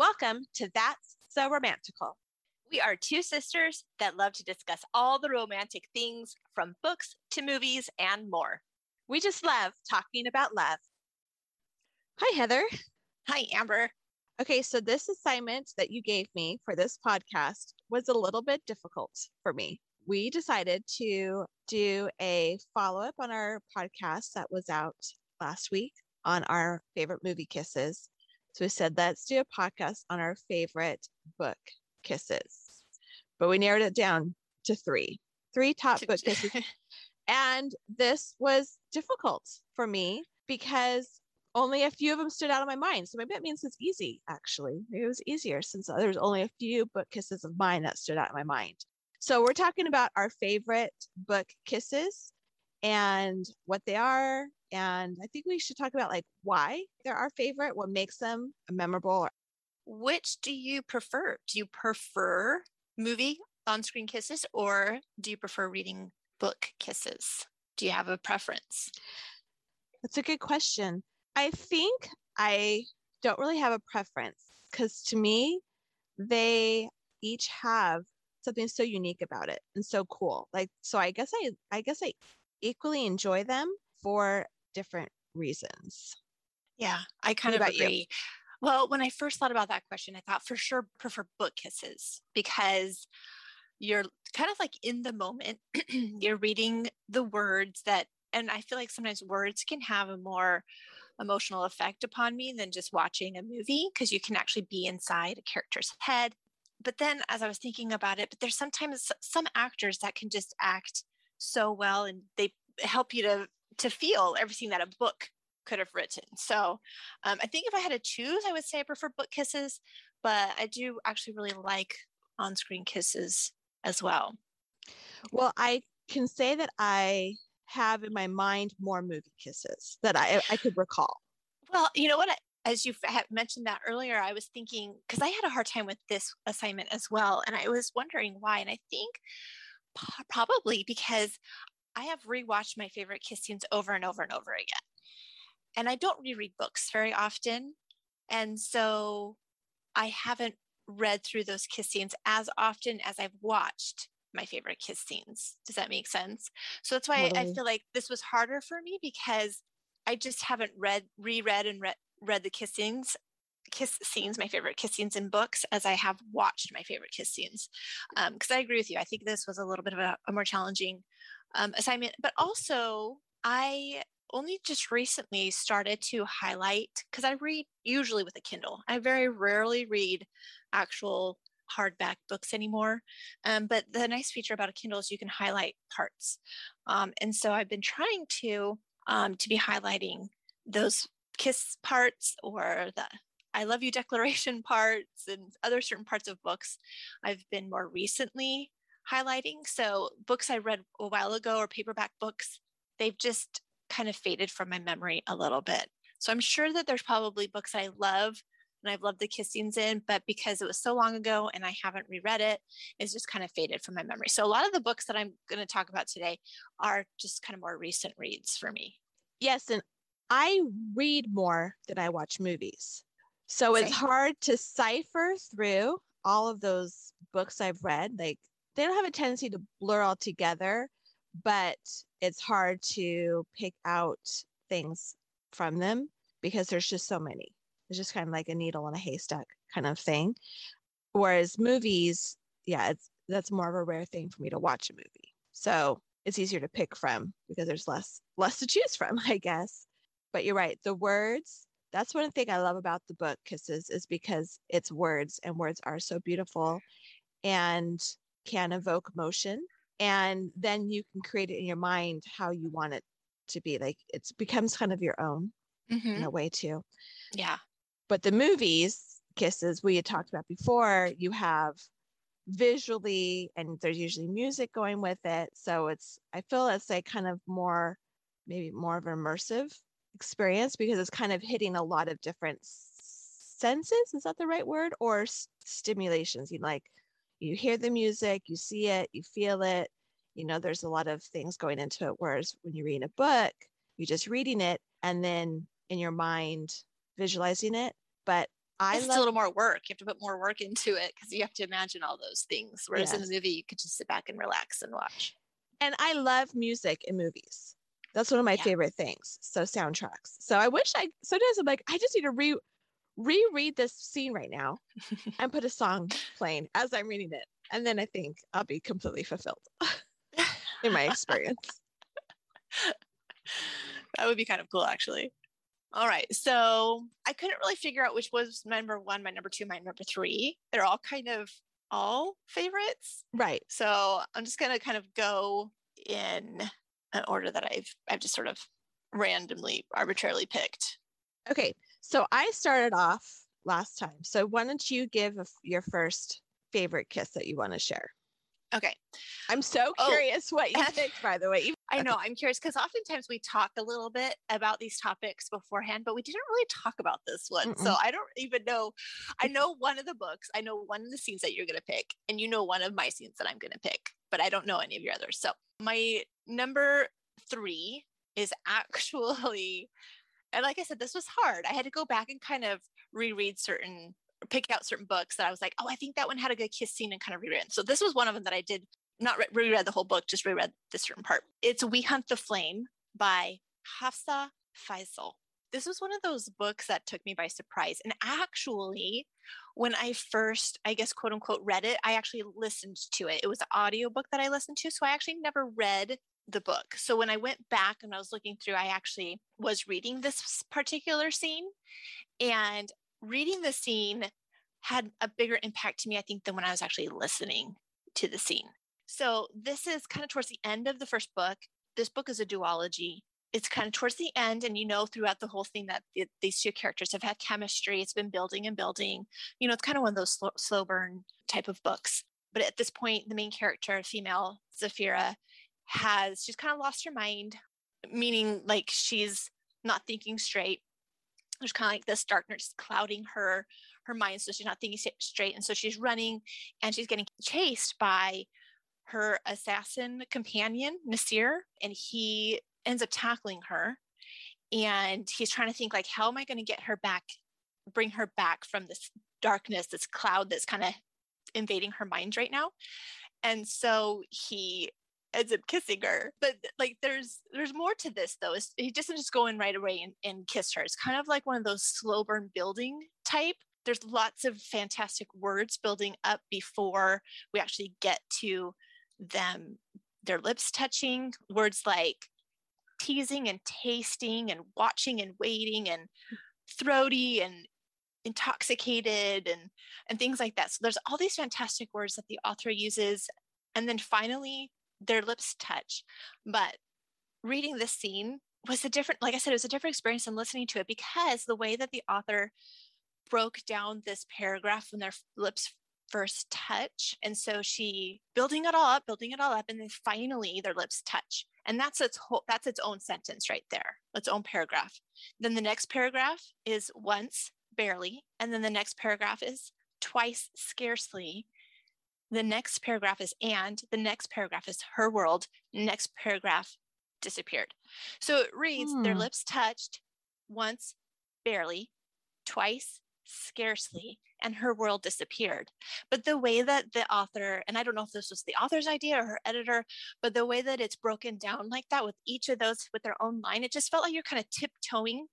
Welcome to That's So Romantical. We are two sisters that love to discuss all the romantic things from books to movies and more. We just love talking about love. Hi, Heather. Hi, Amber. Okay, so this assignment that you gave me for this podcast was a little bit difficult for me. We decided to do a follow up on our podcast that was out last week on our favorite movie kisses. So we said, let's do a podcast on our favorite book kisses. But we narrowed it down to three, three top book kisses. and this was difficult for me because only a few of them stood out in my mind. So maybe that means it's easy, actually. Maybe it was easier since there was only a few book kisses of mine that stood out in my mind. So we're talking about our favorite book kisses and what they are and I think we should talk about like why they're our favorite, what makes them memorable. Which do you prefer? Do you prefer movie on screen kisses or do you prefer reading book kisses? Do you have a preference? That's a good question. I think I don't really have a preference because to me, they each have something so unique about it and so cool. Like, so I guess I, I guess I equally enjoy them for different reasons. Yeah, I kind what of agree. You? Well, when I first thought about that question, I thought for sure prefer book kisses because you're kind of like in the moment. you're reading the words that, and I feel like sometimes words can have a more emotional effect upon me than just watching a movie because you can actually be inside a character's head. But then as I was thinking about it, but there's sometimes some actors that can just act so well and they help you to to feel everything that a book could have written. So um, I think if I had to choose, I would say I prefer book kisses, but I do actually really like on screen kisses as well. Well, I can say that I have in my mind more movie kisses that I, I could recall. Well, you know what? As you mentioned that earlier, I was thinking because I had a hard time with this assignment as well. And I was wondering why. And I think probably because I have rewatched my favorite kiss scenes over and over and over again. And I don't reread books very often. And so I haven't read through those kiss scenes as often as I've watched my favorite kiss scenes. Does that make sense? So that's why totally. I feel like this was harder for me because I just haven't read, reread, and read, read the kiss scenes, kiss scenes, my favorite kiss scenes in books, as I have watched my favorite kiss scenes. Because um, I agree with you. I think this was a little bit of a, a more challenging um, assignment, but also I only just recently started to highlight because I read usually with a Kindle. I very rarely read actual hardback books anymore. Um, but the nice feature about a Kindle is you can highlight parts. Um, and so I've been trying to um, to be highlighting those kiss parts or the I love you declaration parts and other certain parts of books. I've been more recently highlighting. So books I read a while ago or paperback books, they've just kind of faded from my memory a little bit. So I'm sure that there's probably books I love and I've loved the kissings in, but because it was so long ago and I haven't reread it, it's just kind of faded from my memory. So a lot of the books that I'm going to talk about today are just kind of more recent reads for me. Yes, and I read more than I watch movies. So Same. it's hard to cipher through all of those books I've read. Like they don't have a tendency to blur all together, but it's hard to pick out things from them because there's just so many. It's just kind of like a needle in a haystack kind of thing. Whereas movies, yeah, it's that's more of a rare thing for me to watch a movie. So it's easier to pick from because there's less less to choose from, I guess. But you're right. The words, that's one thing I love about the book Kisses is because it's words and words are so beautiful. And can evoke motion and then you can create it in your mind how you want it to be like it becomes kind of your own mm-hmm. in a way too. Yeah. But the movies kisses we had talked about before you have visually and there's usually music going with it. So it's i feel it's like kind of more maybe more of an immersive experience because it's kind of hitting a lot of different senses. Is that the right word? Or s- stimulations you like you hear the music, you see it, you feel it. You know, there's a lot of things going into it. Whereas when you're reading a book, you're just reading it and then in your mind visualizing it. But I love- it's a little more work. You have to put more work into it because you have to imagine all those things. Whereas yes. in a movie, you could just sit back and relax and watch. And I love music in movies. That's one of my yeah. favorite things. So soundtracks. So I wish I sometimes I'm like, I just need to re reread this scene right now and put a song playing as I'm reading it. And then I think I'll be completely fulfilled in my experience. that would be kind of cool actually. All right. So I couldn't really figure out which was my number one, my number two, my number three. They're all kind of all favorites. Right. So I'm just gonna kind of go in an order that I've I've just sort of randomly arbitrarily picked. Okay. So I started off last time. So why don't you give a, your first favorite kiss that you want to share? Okay. I'm so oh. curious oh. what you picked, by the way. I know. I'm curious because oftentimes we talk a little bit about these topics beforehand, but we didn't really talk about this one. Mm-mm. So I don't even know. I know one of the books, I know one of the scenes that you're going to pick, and you know one of my scenes that I'm going to pick, but I don't know any of your others. So my number three is actually, and like I said, this was hard. I had to go back and kind of reread certain pick out certain books that I was like, oh, I think that one had a good kiss scene and kind of reread. So this was one of them that I did not re- reread the whole book, just reread this certain part. It's We Hunt the Flame by Hafsa Faizal. This was one of those books that took me by surprise. And actually, when I first, I guess, quote unquote, read it, I actually listened to it. It was an audio book that I listened to. So I actually never read the book. So when I went back and I was looking through, I actually was reading this particular scene. And reading the scene had a bigger impact to me, I think, than when I was actually listening to the scene. So this is kind of towards the end of the first book. This book is a duology. It's kind of towards the end, and you know throughout the whole thing that it, these two characters have had chemistry. It's been building and building. You know, it's kind of one of those slow, slow burn type of books. But at this point, the main character, female Zafira, has she's kind of lost her mind, meaning like she's not thinking straight. There's kind of like this darkness clouding her her mind so she's not thinking straight and so she's running and she's getting chased by her assassin companion nasir and he ends up tackling her and he's trying to think like how am i going to get her back bring her back from this darkness this cloud that's kind of invading her mind right now? And so he ends up kissing her. But like there's there's more to this though. It's, he doesn't just go in right away and, and kiss her. It's kind of like one of those slow burn building type. There's lots of fantastic words building up before we actually get to them, their lips touching. Words like teasing and tasting and watching and waiting and throaty and intoxicated and and things like that. So there's all these fantastic words that the author uses and then finally their lips touch. But reading this scene was a different, like I said, it was a different experience than listening to it because the way that the author broke down this paragraph when their lips first touch. And so she building it all up, building it all up, and then finally their lips touch. And that's its whole that's its own sentence right there, its own paragraph. Then the next paragraph is once, barely, and then the next paragraph is twice, scarcely, the next paragraph is and, the next paragraph is her world, next paragraph disappeared. So it reads hmm. their lips touched once, barely, twice, scarcely, and her world disappeared. But the way that the author, and I don't know if this was the author's idea or her editor, but the way that it's broken down like that with each of those with their own line, it just felt like you're kind of tiptoeing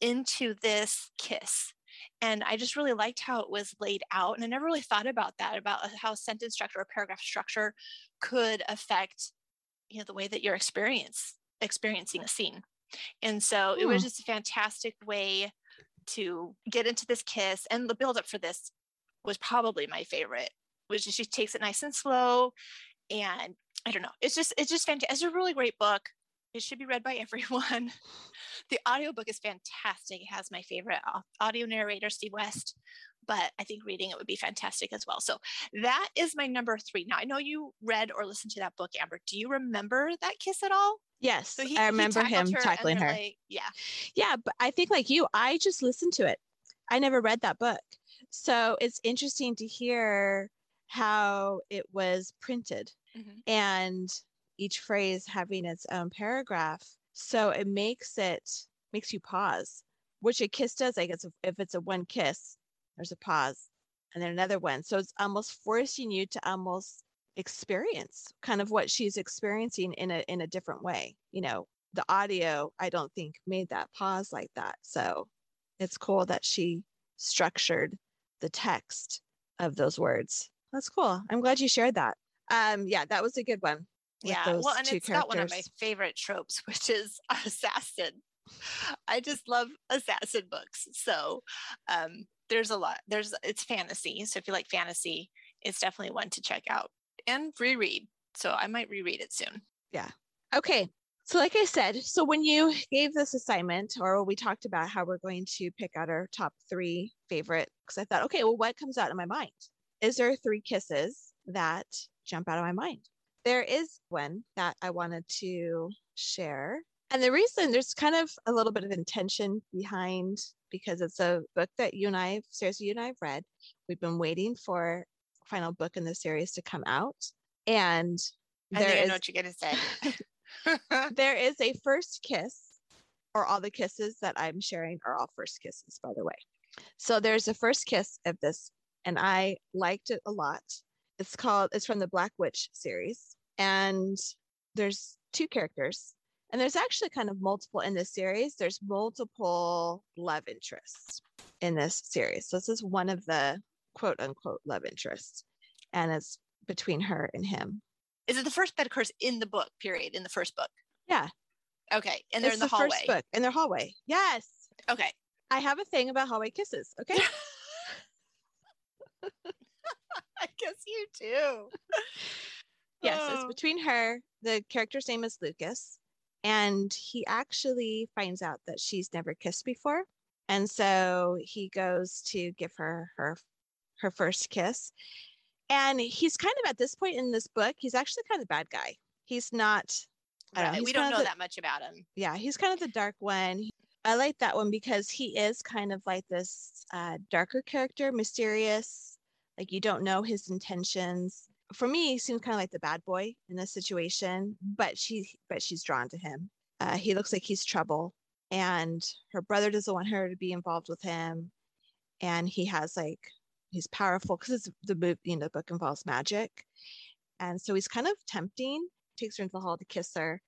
into this kiss and I just really liked how it was laid out. And I never really thought about that, about how sentence structure or paragraph structure could affect, you know, the way that you're experience experiencing a scene. And so it was hmm. just a fantastic way to get into this kiss and the build up for this was probably my favorite which is she takes it nice and slow and i don't know it's just it's just fantastic it's a really great book it should be read by everyone. the audiobook is fantastic. It has my favorite audio narrator, Steve West, but I think reading it would be fantastic as well. So that is my number three. Now I know you read or listened to that book, Amber. Do you remember that kiss at all? Yes, so he, I remember him her tackling her. Like, yeah, yeah, but I think like you, I just listened to it. I never read that book, so it's interesting to hear how it was printed mm-hmm. and each phrase having its own paragraph. So it makes it makes you pause, which a kiss does. I guess if, it's a one kiss, there's a pause, and then another one. So it's almost forcing you to almost experience kind of what she's experiencing in a in a different way. You know, the audio I don't think made that pause like that. So it's cool that she structured the text of those words. That's cool. I'm glad you shared that. Um, yeah, that was a good one. Yeah, well, and it's characters. got one of my favorite tropes, which is assassin. I just love assassin books. So um, there's a lot. There's it's fantasy. So if you like fantasy, it's definitely one to check out and reread. So I might reread it soon. Yeah. Okay. So, like I said, so when you gave this assignment, or we talked about how we're going to pick out our top three favorite, because I thought, okay, well, what comes out in my mind? Is there three kisses that jump out of my mind? There is one that I wanted to share. And the reason there's kind of a little bit of intention behind because it's a book that you and I, Sarah, you and I have read. We've been waiting for final book in the series to come out. And I there is, know what you're gonna say. there is a first kiss, or all the kisses that I'm sharing are all first kisses, by the way. So there's a first kiss of this, and I liked it a lot. It's called, it's from the Black Witch series, and there's two characters, and there's actually kind of multiple in this series. There's multiple love interests in this series. So this is one of the quote unquote love interests, and it's between her and him. Is it the first that occurs in the book? Period. In the first book. Yeah. Okay, and they're it's in the, the hallway. First book in their hallway. Yes. Okay. I have a thing about hallway kisses. Okay. Guess you do. yes, oh. it's between her. The character's name is Lukas, and he actually finds out that she's never kissed before, and so he goes to give her her her first kiss, and he's kind of at this point in this book, he's actually kind of the bad guy. He's not. Right. Don't we don't know the, that much about him. Yeah, he's kind of the dark one. I like that one because he is kind of like this uh, darker character, mysterious. Like you don't know his intentions. For me, he seems kind of like the bad boy in this situation, but she, but she's drawn to him. Uh, he looks like he's trouble, and her brother doesn't want her to be involved with him. And he has like he's powerful because the book, you know, the book involves magic. And so he's kind of tempting, takes her into the hall to kiss her.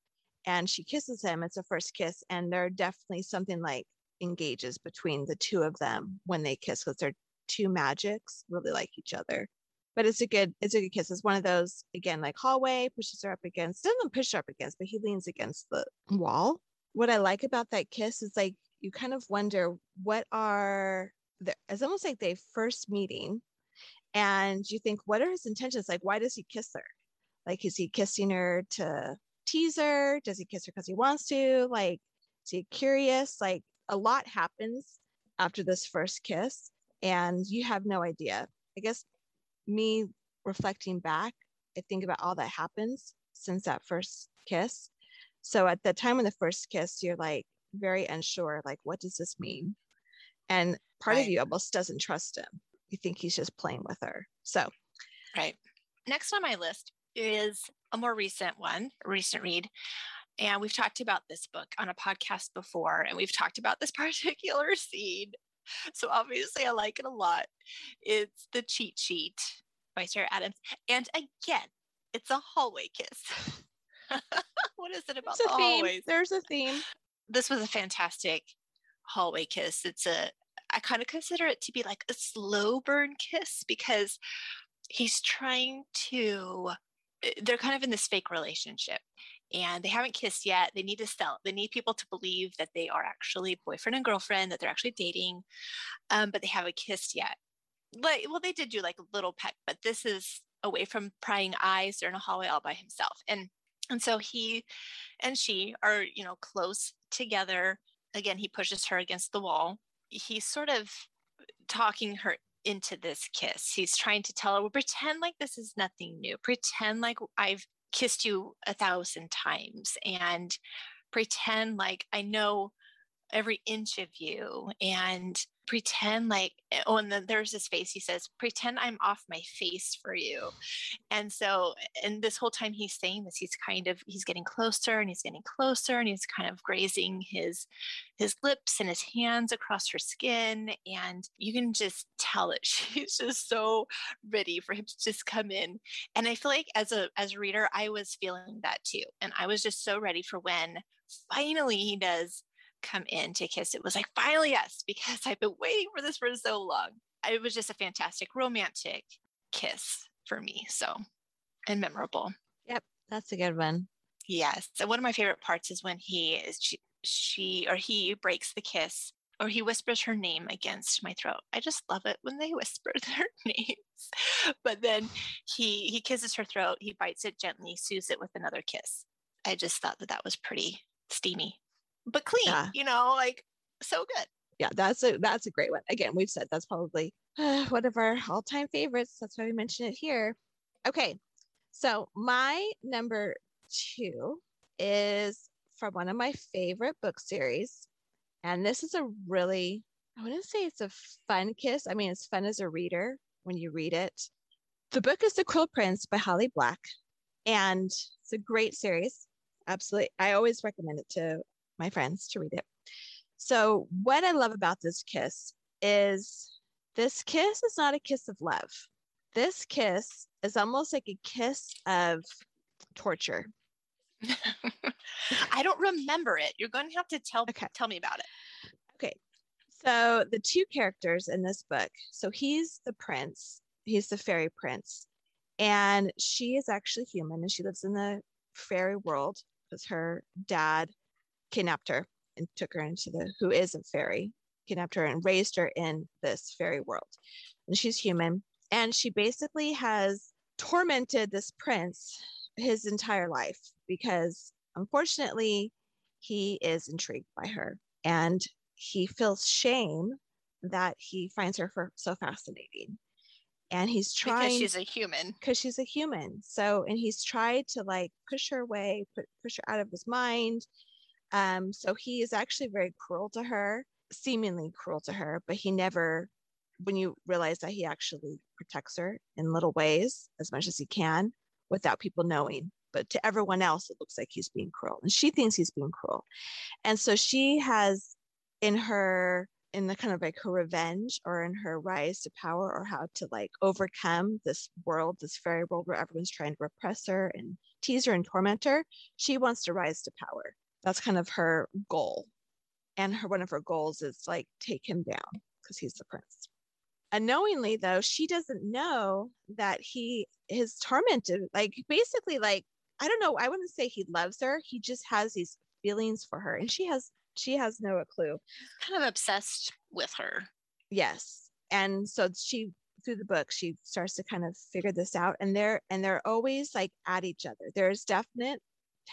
And she kisses him. It's a first kiss. And there definitely something like engages between the two of them when they kiss because they're two magics, really like each other. But it's a good, it's a good kiss. It's one of those, again, like hallway, pushes her up against, doesn't push her up against, but he leans against the wall. What I like about that kiss is like you kind of wonder what are it's almost like they first meeting and you think what are his intentions like why does he kiss her like is he kissing her to tease her does he kiss her because he wants to like is he curious like a lot happens after this first kiss and you have no idea. I guess me reflecting back i think about all that happens since that first kiss. So at the time of the first kiss you're like very unsure like what does this mean? And part right. of you almost doesn't trust him. You think he's just playing with her. So right. Next on my list is a more recent one a recent read. And we've talked about this book on a podcast before and we've talked about this particular scene so obviously i like it a lot. It's the cheat sheet by sarah adams. And again it's a hallway kiss. What is it about the hallways? There's a theme. This was a fantastic hallway kiss. It's a I kind of consider it to be like a slow burn kiss because he's trying to eh, they're kind of in this fake relationship and they haven't kissed yet. They need to sell. They need people to believe that they are actually boyfriend and girlfriend, that they're actually dating, um, but they haven't kissed yet. Like, well, they did do like a little peck, but this is away from prying eyes. They're in a hallway all by himself, and and so he and she are you know close together. Again, he pushes her against the wall, he's sort of talking her into this kiss. He's trying to tell her, well, pretend like this is nothing new. Pretend like I've kissed you a thousand times and pretend like I know every inch of you and pretend like eh, oh and then there's this face he says pretend i'm off my face for you. And so and this whole time he's saying this he's kind of he's getting closer and he's getting closer and he's kind of grazing his his lips and his hands across her skin and you can just tell that she's just so ready for him to just come in. And i feel like as a as a reader i was feeling that too and i was just so ready for when finally he does come in to kiss, it was like, finally, yes, because I've been waiting for this for so long. It was just a fantastic romantic kiss for me. So, and memorable. Yep, that's a good one. Yes. So one of my favorite parts is when he is, she, she or he breaks the kiss or he whispers her name against my throat. I just love it when they whisper their names. But then he he kisses her throat, he bites it gently, soothes it with another kiss. I just thought that that was pretty steamy but clean, yeah. you know, like so good. Yeah, that's a that's a great one. Again, we've said that's probably uh, one of our all-time favorites. That's why we mention it here. Okay. So my number two is from one of my favorite book series. And this is a really, I wouldn't say it's a fun kiss. I mean, it's fun as a reader when you read it. The book is The Cruel Prince by Holly Black. And it's a great series. Absolutely. I always recommend it to my friends to read it. So, what I love about this kiss is this kiss is not a kiss of love. This kiss is almost like a kiss of torture. I don't remember it. You're going to have to tell okay. tell me about it. Okay. So the two characters in this book, so he's the prince, he's the fairy prince, and she is actually human and she lives in the fairy world because her dad kidnapped her and took her into the who is a fairy, kidnapped her and raised her in this fairy world. And she's human. And she basically has tormented this prince his entire life because unfortunately he is intrigued by her and he feels shame that he finds her for so fascinating and he's trying because she's a human because she's a human so and he's tried to like push her away put, push her out of his mind um, so he is actually very cruel to her, seemingly cruel to her, but he never, when you realize that he actually protects her in little ways as much as he can without people knowing. But to everyone else, it looks like he's being cruel. And she thinks he's being cruel. And so she has in her in the kind of like her revenge or in her rise to power or how to like overcome this world, this fairy world where everyone's trying to repress her and tease her and torment her, she wants to rise to power that's kind of her goal. And her one of her goals is like take him down because he's the prince. Unknowingly though she doesn't know that he is tormented like basically like i don't know i wouldn't say he loves her he just has these feelings for her and she has she has no clue. Kind of obsessed with her. Yes. And so she through the book she starts to kind of figure this out and they're and they're always like at each other. There's definite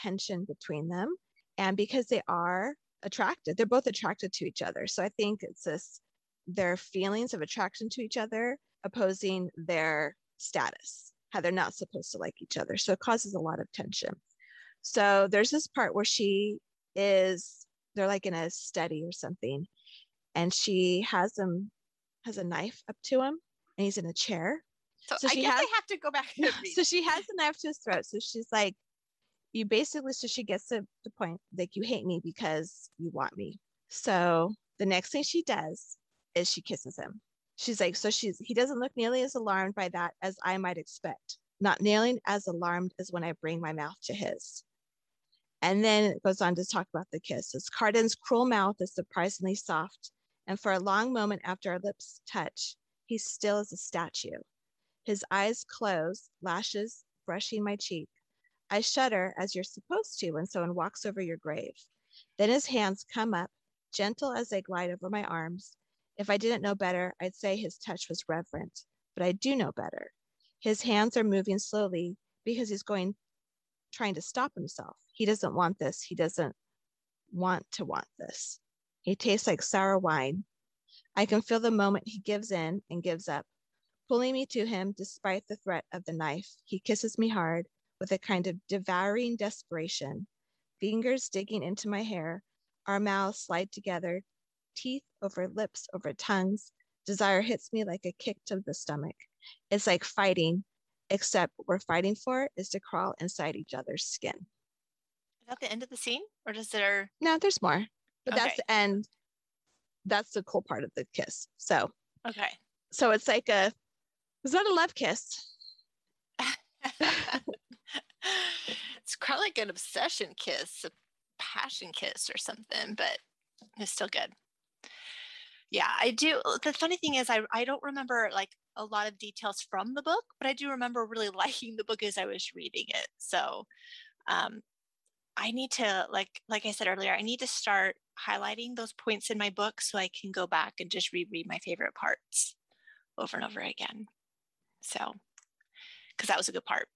tension between them and because they are attracted they're both attracted to each other so i think it's this their feelings of attraction to each other opposing their status how they're not supposed to like each other so it causes a lot of tension so there's this part where she is they're like in a study or something and she has him has a knife up to him and he's in a chair so, so I she guess has, I have to go back. so she has the knife to his throat. So she's like, you basically so she gets to the point like you hate me because you want me. So the next thing she does is she kisses him. She's like so she's he doesn't look nearly as alarmed by that as i might expect. Not nearly as alarmed as when i bring my mouth to his. And then it goes on to talk about the kiss as Cardan's cruel mouth is surprisingly soft. And for a long moment after our lips touch he's still as a statue. His eyes close lashes brushing my cheek I shudder as you're supposed to when someone walks over your grave. Then his hands come up, gentle as they glide over my arms. If I didn't know better, I'd say his touch was reverent, but I do know better. His hands are moving slowly because he's going, trying to stop himself. He doesn't want this. He doesn't want to want this. He tastes like sour wine. I can feel the moment he gives in and gives up, pulling me to him despite the threat of the knife. He kisses me hard with a kind of devouring desperation, fingers digging into my hair, our mouths slide together, teeth over lips over tongues. Desire hits me like a kick to the stomach. It's like fighting, except what we're fighting for is to crawl inside each other's skin. Is that the end of the scene? Or does there No, there's more. But Okay. that's the end. That's the cool part of the kiss. So Okay. so it's like a it's not a love kiss. it's kind of like an obsession kiss, a passion kiss or something, but it's still good. Yeah, I do. The funny thing is, I, I don't remember like a lot of details from the book, but I do remember really liking the book as I was reading it. So um, I need to, like like I said earlier, I need to start highlighting those points in my book so I can go back and just reread my favorite parts over and over again. So, because that was a good part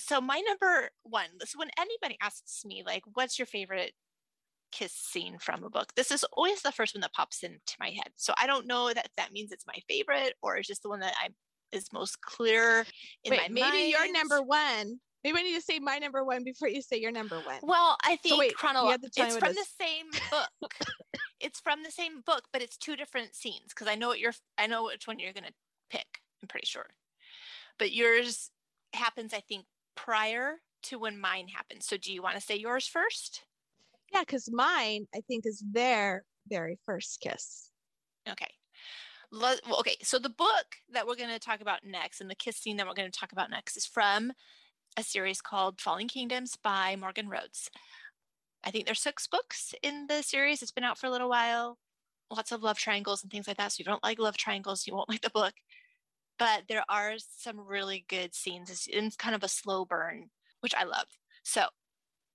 so my number one this when anybody asks me like what's your favorite kiss scene from a book? this is always the first one that pops into my head. So i don't know that that means it's my favorite or it's just the one that i is most clear in Wait, my maybe your number one. Maybe I need to say my number one before you say your number one. well i think wait, you chronolo- it's from it the same book. It's from the same book but it's two different scenes because i know what you're i know which one you're going to pick i'm pretty sure. But yours happens i think prior to when mine happened so do you want to say yours first Yeah, because mine I think is their very first kiss. Okay. Well, okay. So the book that we're going to talk about next and the kiss scene that we're going to talk about next is from a series called Falling Kingdoms by Morgan Rhodes. I think there's six books in the series. It's been out for a little while. Lots of love triangles and things like that. So if you don't like love triangles, you won't like the book. But there are some really good scenes. It's, it's kind of a slow burn, which I love. So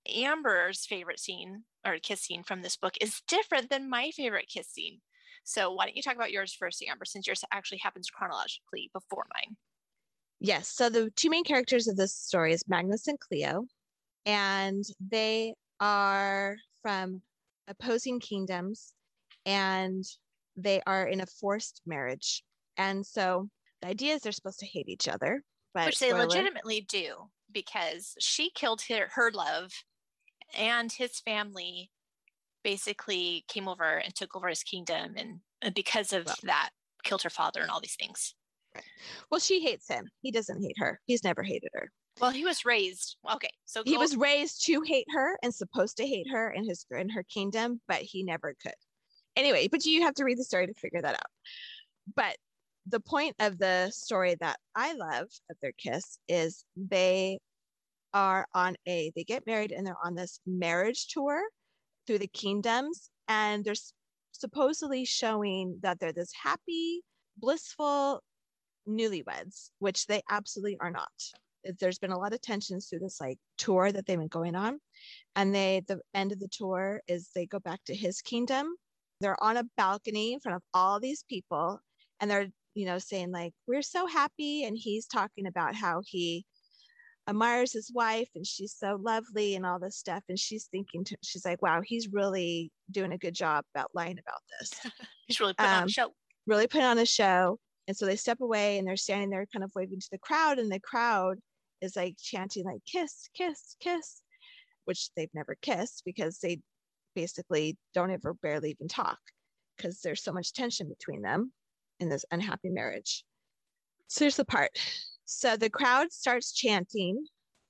Amber's favorite scene or kiss scene from this book is different than my favorite kiss scene. So why don't you talk about yours first, Amber, since yours actually happens chronologically before mine? Yes. So the two main characters of this story is Magnus and Cleo, and they are from opposing kingdoms, and they are in a forced marriage. And so the idea is they're supposed to hate each other, but Which they spoiler, legitimately do because she killed her, her love and his family basically came over and took over his kingdom and, and because of Well. that killed her father and all these things. Well, she hates him. He doesn't hate her. He's never hated her. Well, he was raised okay, so He go- was raised to hate her and supposed to hate her in his in her kingdom, but he never could. Anyway, but you have to read the story to figure that out. But the point of the story that I love of their kiss is they are on a they get married and they're on this marriage tour through the kingdoms and they're supposedly showing that they're this happy blissful newlyweds which they absolutely are not. There's been a lot of tensions through this like tour that they've been going on and they the end of the tour is they go back to his kingdom. They're on a balcony in front of all these people and they're you know saying like we're so happy and he's talking about how he admires his wife and she's so lovely and all this stuff and she's thinking to, she's like wow he's really doing a good job about lying about this he's really put on um, a show. really put on a show and so they step away and they're standing there kind of waving to the crowd and the crowd is like chanting like kiss kiss kiss which they've never kissed because they basically don't ever barely even talk because there's so much tension between them in this unhappy marriage so here's the part so the crowd starts chanting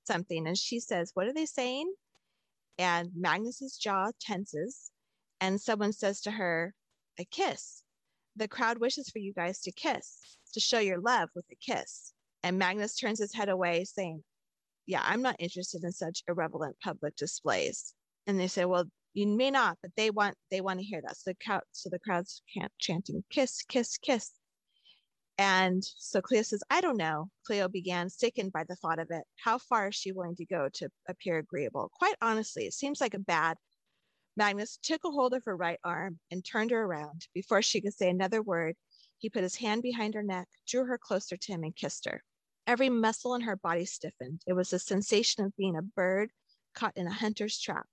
something and she says what are they saying and magnus's jaw tenses and someone says to her a kiss the crowd wishes for you guys to kiss, to show your love with a kiss. And Magnus turns his head away, saying, Yeah, I'm not interested in such irrelevant public displays. And they say, Well, you may not, but they want they want to hear that. So the crowd so the crowd's chanting, kiss, kiss, kiss. And so Cleo says, I don't know. Cleo began, sickened by the thought of it. How far is she willing to go to appear agreeable? Quite honestly, it seems like a bad Magnus took a hold of her right arm and turned her around. Before she could say another word, he put his hand behind her neck, drew her closer to him, and kissed her. Every muscle in her body stiffened. It was the sensation of being a bird caught in a hunter's trap.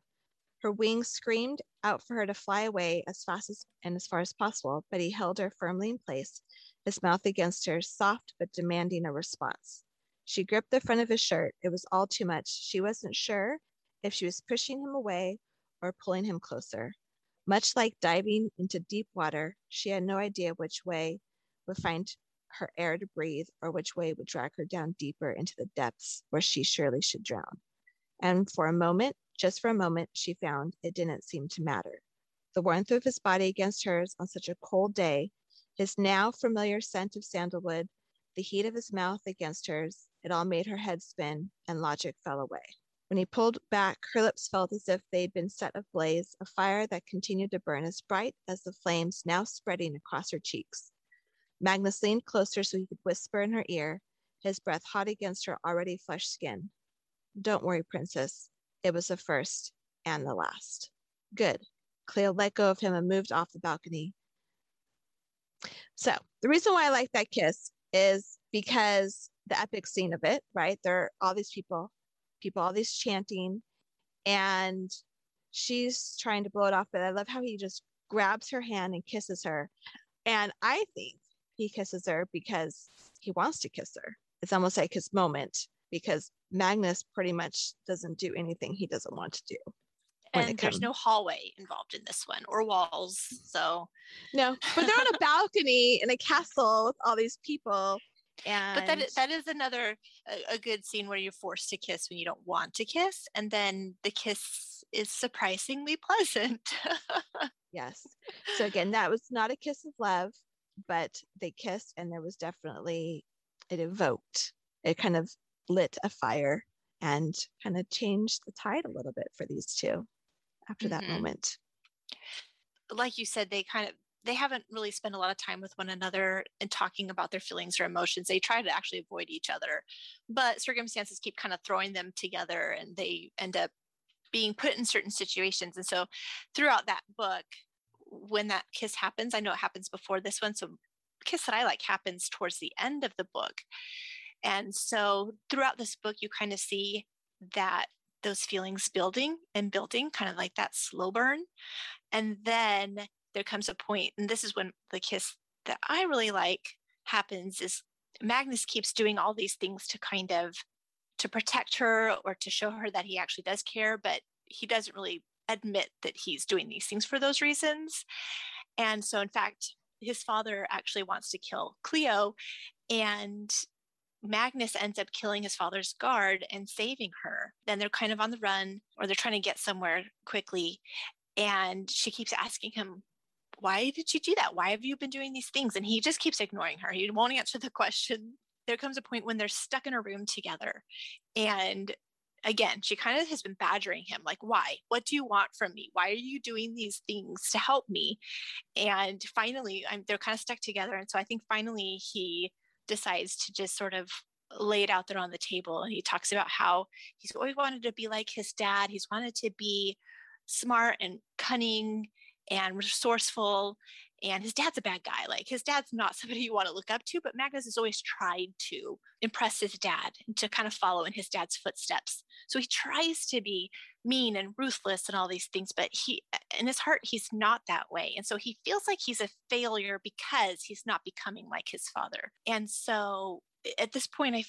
Her wings screamed out for her to fly away as fast as and as far as possible, but he held her firmly in place, his mouth against hers, soft but demanding a response. She gripped the front of his shirt. It was all too much. She wasn't sure if she was pushing him away or pulling him closer. Much like diving into deep water, she had no idea which way would find her air to breathe or which way would drag her down deeper into the depths where she surely should drown. And for a moment, just for a moment, she found it didn't seem to matter. The warmth of his body against hers on such a cold day, his now familiar scent of sandalwood, the heat of his mouth against hers, it all made her head spin and logic fell away. When he pulled back, her lips felt as if they'd been set ablaze, a fire that continued to burn as bright as the flames now spreading across her cheeks. Magnus leaned closer so he could whisper in her ear, his breath hot against her already flushed skin. Don't worry, princess. It was the first and the last. Good. Cleo let go of him and moved off the balcony. So the reason why I like that kiss is because the epic scene of it, right? There are all these people, people, all these chanting, and she's trying to blow it off. But I love how he just grabs her hand and kisses her. And I think he kisses her because he wants to kiss her. It's almost like his moment because Magnus pretty much doesn't do anything he doesn't want to do. And there's no hallway involved in this one or walls. So, no, but they're on a balcony in a castle with all these people. And but that is, that is another a, a good scene where you're forced to kiss when you don't want to kiss, and then the kiss is surprisingly pleasant. yes. So again, that was not a kiss of love, but they kissed, and there was definitely it evoked it kind of lit a fire and kind of changed the tide a little bit for these two after mm-hmm. that moment. Like you said, they kind of they haven't really spent a lot of time with one another and talking about their feelings or emotions. They try to actually avoid each other, but circumstances keep kind of throwing them together and they end up being put in certain situations. And so throughout that book, when that kiss happens, I know it happens before this one. So kiss that I like happens towards the end of the book. And so throughout this book, you kind of see that those feelings building and building, kind of like that slow burn. And then there comes a point, and this is when the kiss that I really like happens is Magnus keeps doing all these things to kind of to protect her or to show her that he actually does care, but he doesn't really admit that he's doing these things for those reasons. And so in fact, his father actually wants to kill Cleo and Magnus ends up killing his father's guard and saving her. Then they're kind of on the run or they're trying to get somewhere quickly. And she keeps asking him, Why did you do that? Why have you been doing these things? And he just keeps ignoring her. He won't answer the question. There comes a point when they're stuck in a room together. And again, she kind of has been badgering him, like, Why? What do you want from me? Why are you doing these things to help me? And finally, I'm, they're kind of stuck together. And so I think finally he decides to just sort of lay it out there on the table. And he talks about how he's always wanted to be like his dad. He's wanted to be smart and cunning and resourceful. And his dad's a bad guy. Like his dad's not somebody you want to look up to, but Magnus has always tried to impress his dad and to kind of follow in his dad's footsteps. So he tries to be mean and ruthless and all these things, but he, in his heart, he's not that way. And so he feels like he's a failure because he's not becoming like his father. And so at this point, I,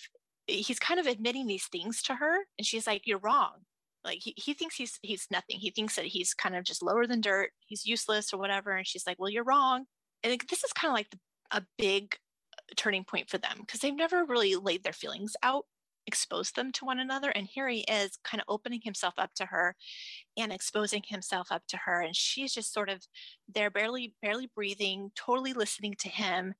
he's kind of admitting these things to her, and she's like, "You're wrong." Like he, he thinks he's he's nothing. He thinks that he's kind of just lower than dirt. He's useless or whatever. And she's like, "Well, you're wrong." And this is kind of like the, a big uh, turning point for them because they've never really laid their feelings out exposed them to one another. And here he is kind of opening himself up to her and exposing himself up to her. And she's just sort of there, barely, barely breathing, totally listening to him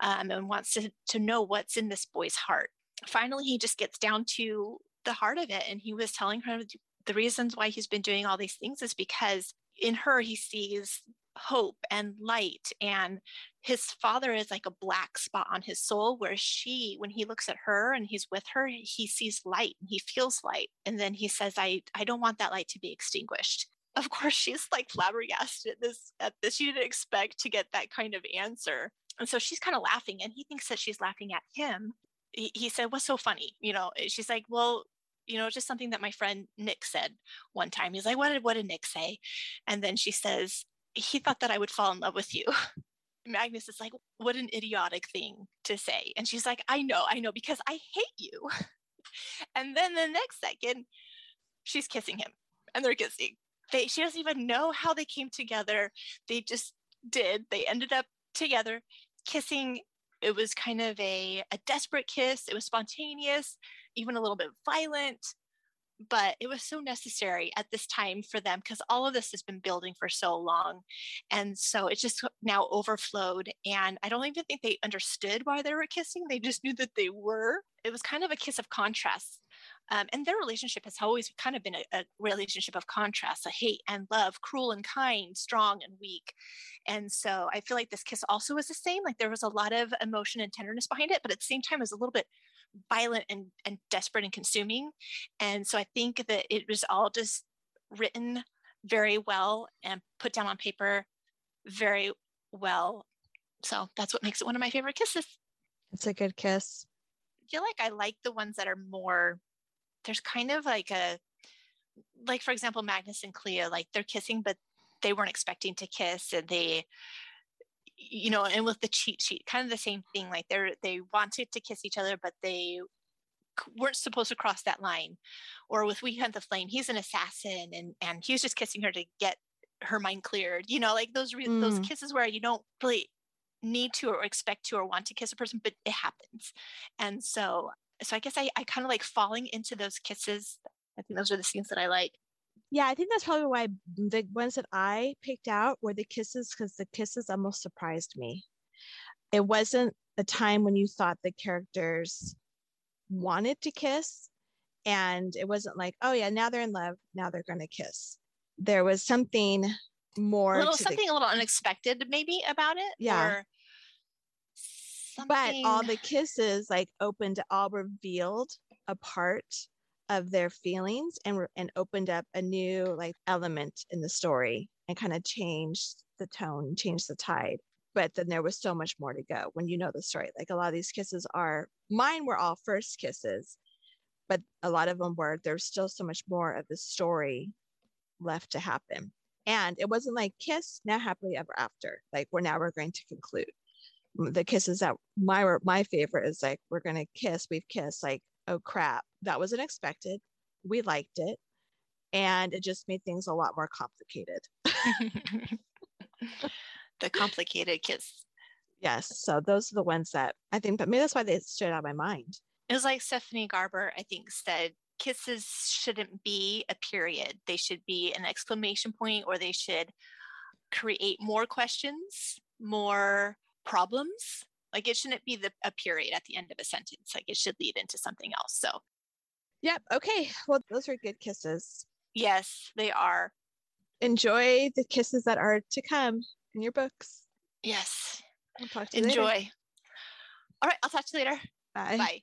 um, and wants to, to know what's in this boy's heart. Finally, he just gets down to the heart of it. And he was telling her the reasons why he's been doing all these things is because in her, he sees hope and light and his father is like a black spot on his soul where she when he looks at her and he's with her he sees light and he feels light and then he says i i don't want that light to be extinguished. Of course she's like flabbergasted at this at this. She didn't expect to get that kind of answer and so she's kind of laughing and he thinks that she's laughing at him. He, he said what's so funny? You know she's like well you know just something that my friend nick said one time. He's like what did what did nick say? And then she says he thought that i would fall in love with you Magnus is like, what an idiotic thing to say. And she's like, I know, I know, because I hate you. and then the next second, she's kissing him and they're kissing. they she doesn't even know how they came together. They just did. They ended up together kissing. It was kind of a, a desperate kiss. It was spontaneous, even a little bit violent but it was so necessary at this time for them because all of this has been building for so long. And so it just now overflowed. And I don't even think they understood why they were kissing. They just knew that they were. It was kind of a kiss of contrast. Um, and their relationship has always kind of been a, a relationship of contrast, a hate and love, cruel and kind, strong and weak. And so I feel like this kiss also was the same. Like there was a lot of emotion and tenderness behind it, but at the same time, it was a little bit violent and, and desperate and consuming. And so I think that it was all just written very well and put down on paper very well. So that's what makes it one of my favorite kisses. It's a good kiss. I feel like I like the ones that are more, there's kind of like a, like for example, Magnus and Cleo, like they're kissing, but they weren't expecting to kiss and they you know, and with the cheat sheet, kind of the same thing. Like they're they wanted to kiss each other, but they weren't supposed to cross that line. Or with We Hunt the Flame, he's an assassin, and and he was just kissing her to get her mind cleared. You know, like those mm. those kisses where you don't really need to or expect to or want to kiss a person, but it happens. And so, so I guess I I kind of like falling into those kisses. I think those are the scenes that I like. Yeah, I think that's probably why the ones that I picked out were the kisses because the kisses almost surprised me. It wasn't a time when you thought the characters wanted to kiss, and it wasn't like, oh yeah, now they're in love, now they're going to kiss. There was something more, a little, something the, a little unexpected, maybe about it. Yeah. But all the kisses like opened, all revealed a part of their feelings and and opened up a new like element in the story and kind of changed the tone, changed the tide. But then there was so much more to go when you know the story. Like a lot of these kisses are mine were all first kisses, but a lot of them were there's still so much more of the story left to happen. And it wasn't like kiss now happily ever after. Like we're now we're going to conclude. The kisses that my my favorite is like we're gonna kiss. We've kissed like oh crap, that was unexpected. We liked it. And it just made things a lot more complicated. the complicated kiss. Yes. So those are the ones that I think, but maybe that's why they stood out of my mind. It was like Stephanie Garber, I think, said kisses shouldn't be a period. They should be an exclamation point or they should create more questions, more problems like it shouldn't be the a period at the end of a sentence. Like it should lead into something else. So Yep. Okay. Well, those are good kisses. Yes, they are. Enjoy the kisses that are to come in your books. Yes. I'll talk to you Enjoy. Later. All right. I'll talk to you later. Bye. Bye.